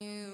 a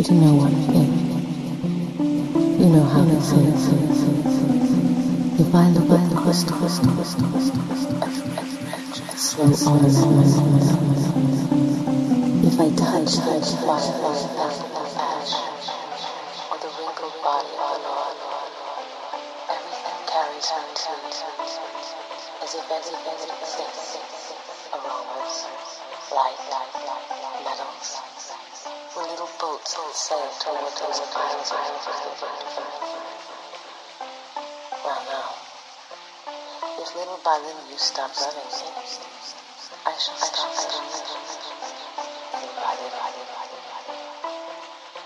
you to know one thing. You know how this is. If I look at the crystal, slow on and on. If I touch, touch, touch, touch. as if everything exists aromas, light, light, light, light soul, soul, toward those islands of the Well, now, if little by little you stop loving me, I shall stop loving you.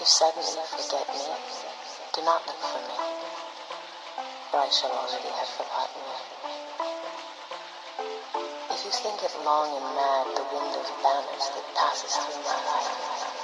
If suddenly you forget me, do not look for me, for I shall already have forgotten you. If you think it long and mad, the wind of banners that passes through my life.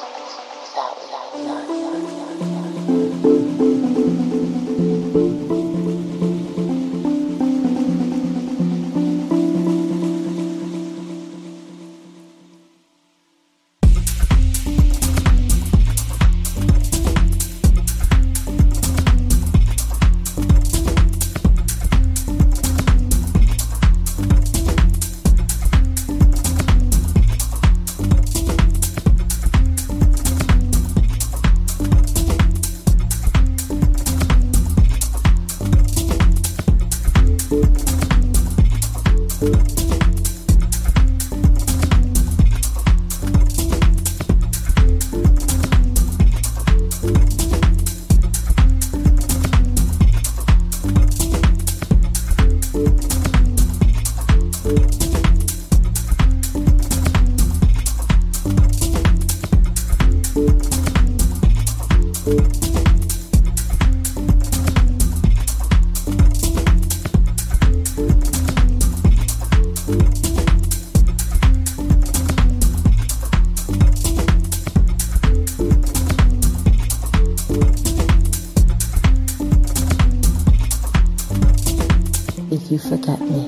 forget me.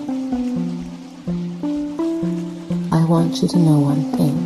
I want you to know one thing.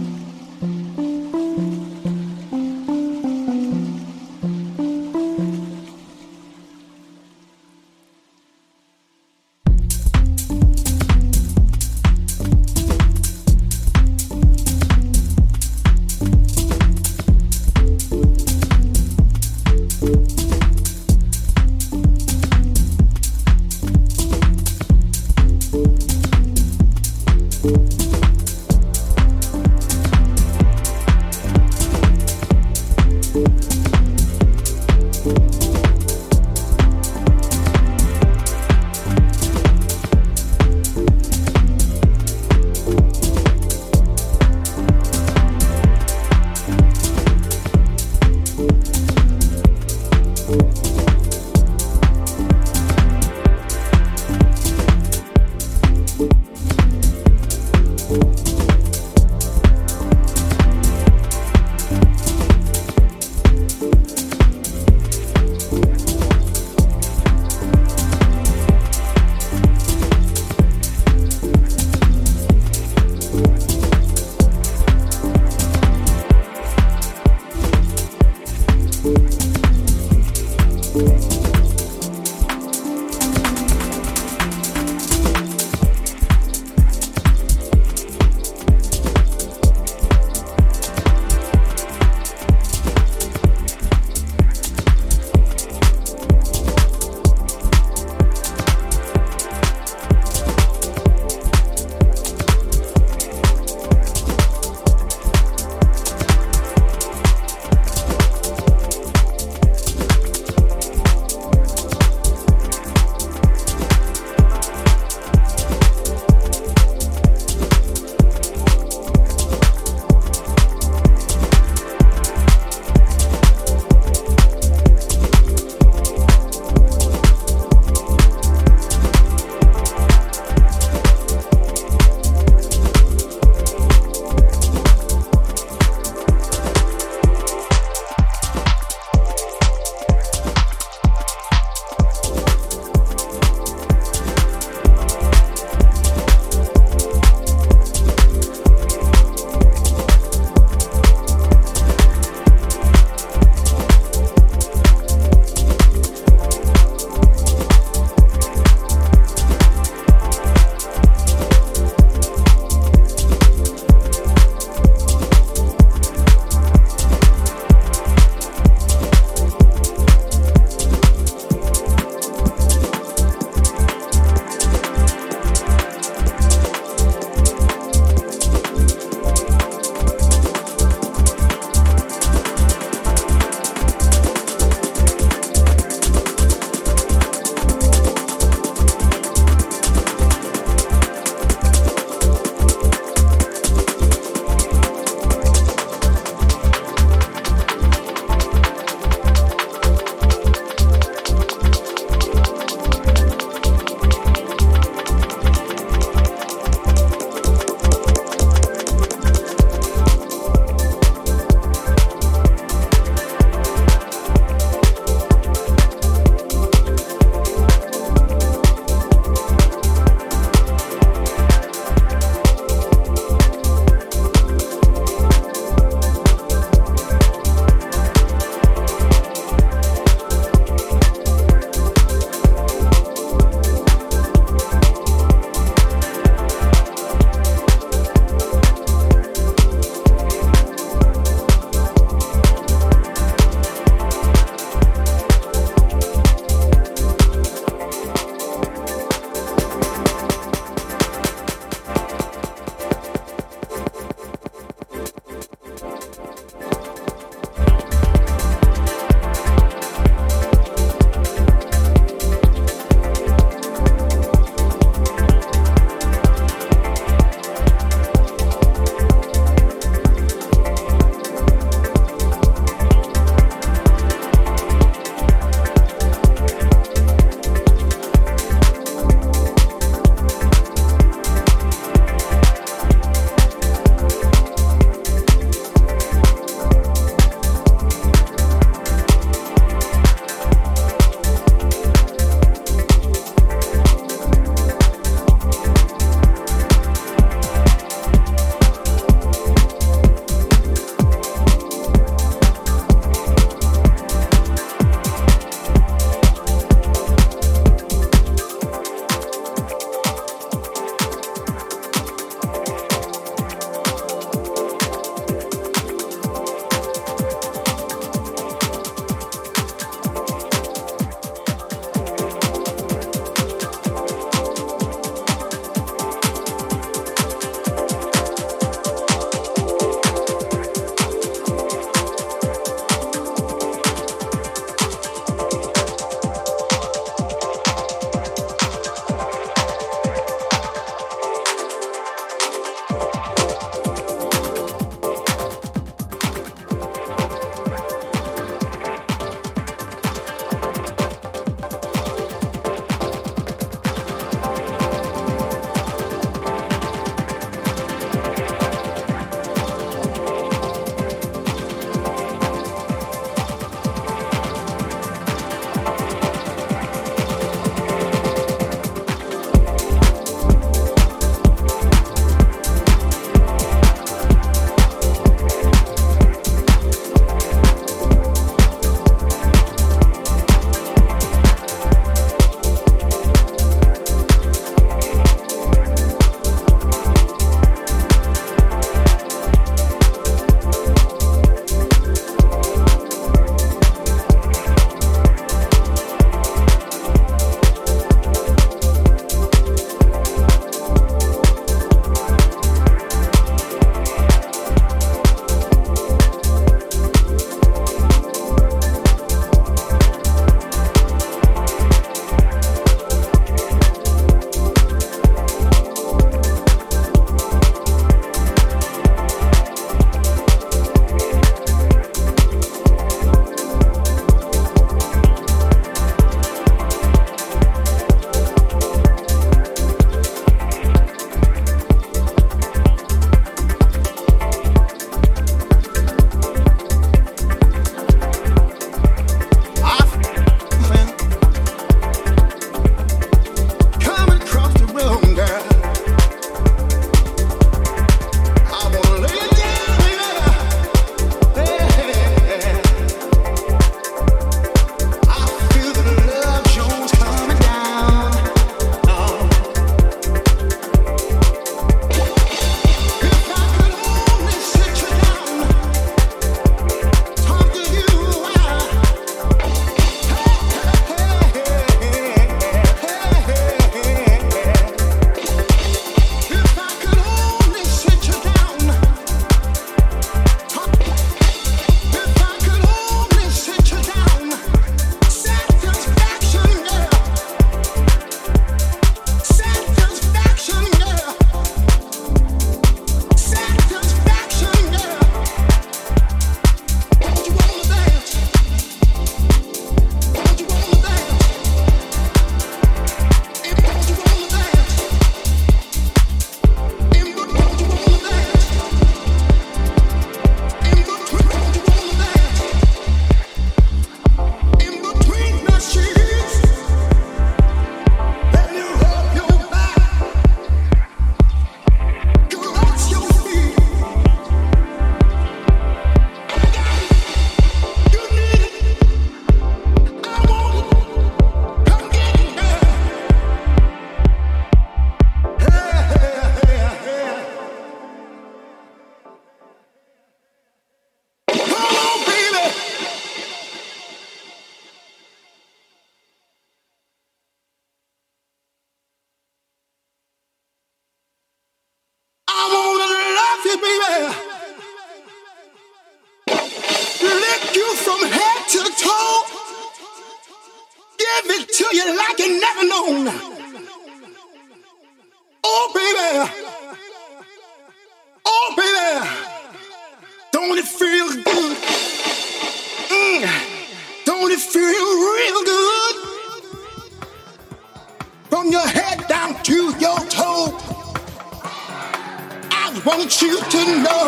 Want you to know.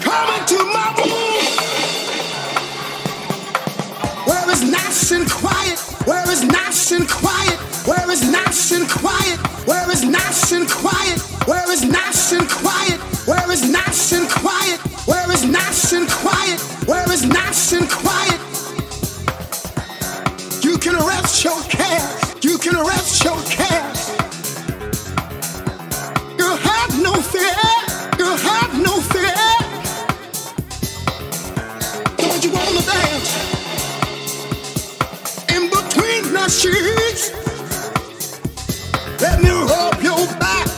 Come into my room is nice and quiet? Where is nice and quiet? Where is nice and quiet? Where is nice and quiet? Where is nice and quiet? Where is nice and quiet? Where is nice and quiet? Where is nice and quiet? You can rest your cares. You can rest your cares. You have no sheets. Let me rub your back.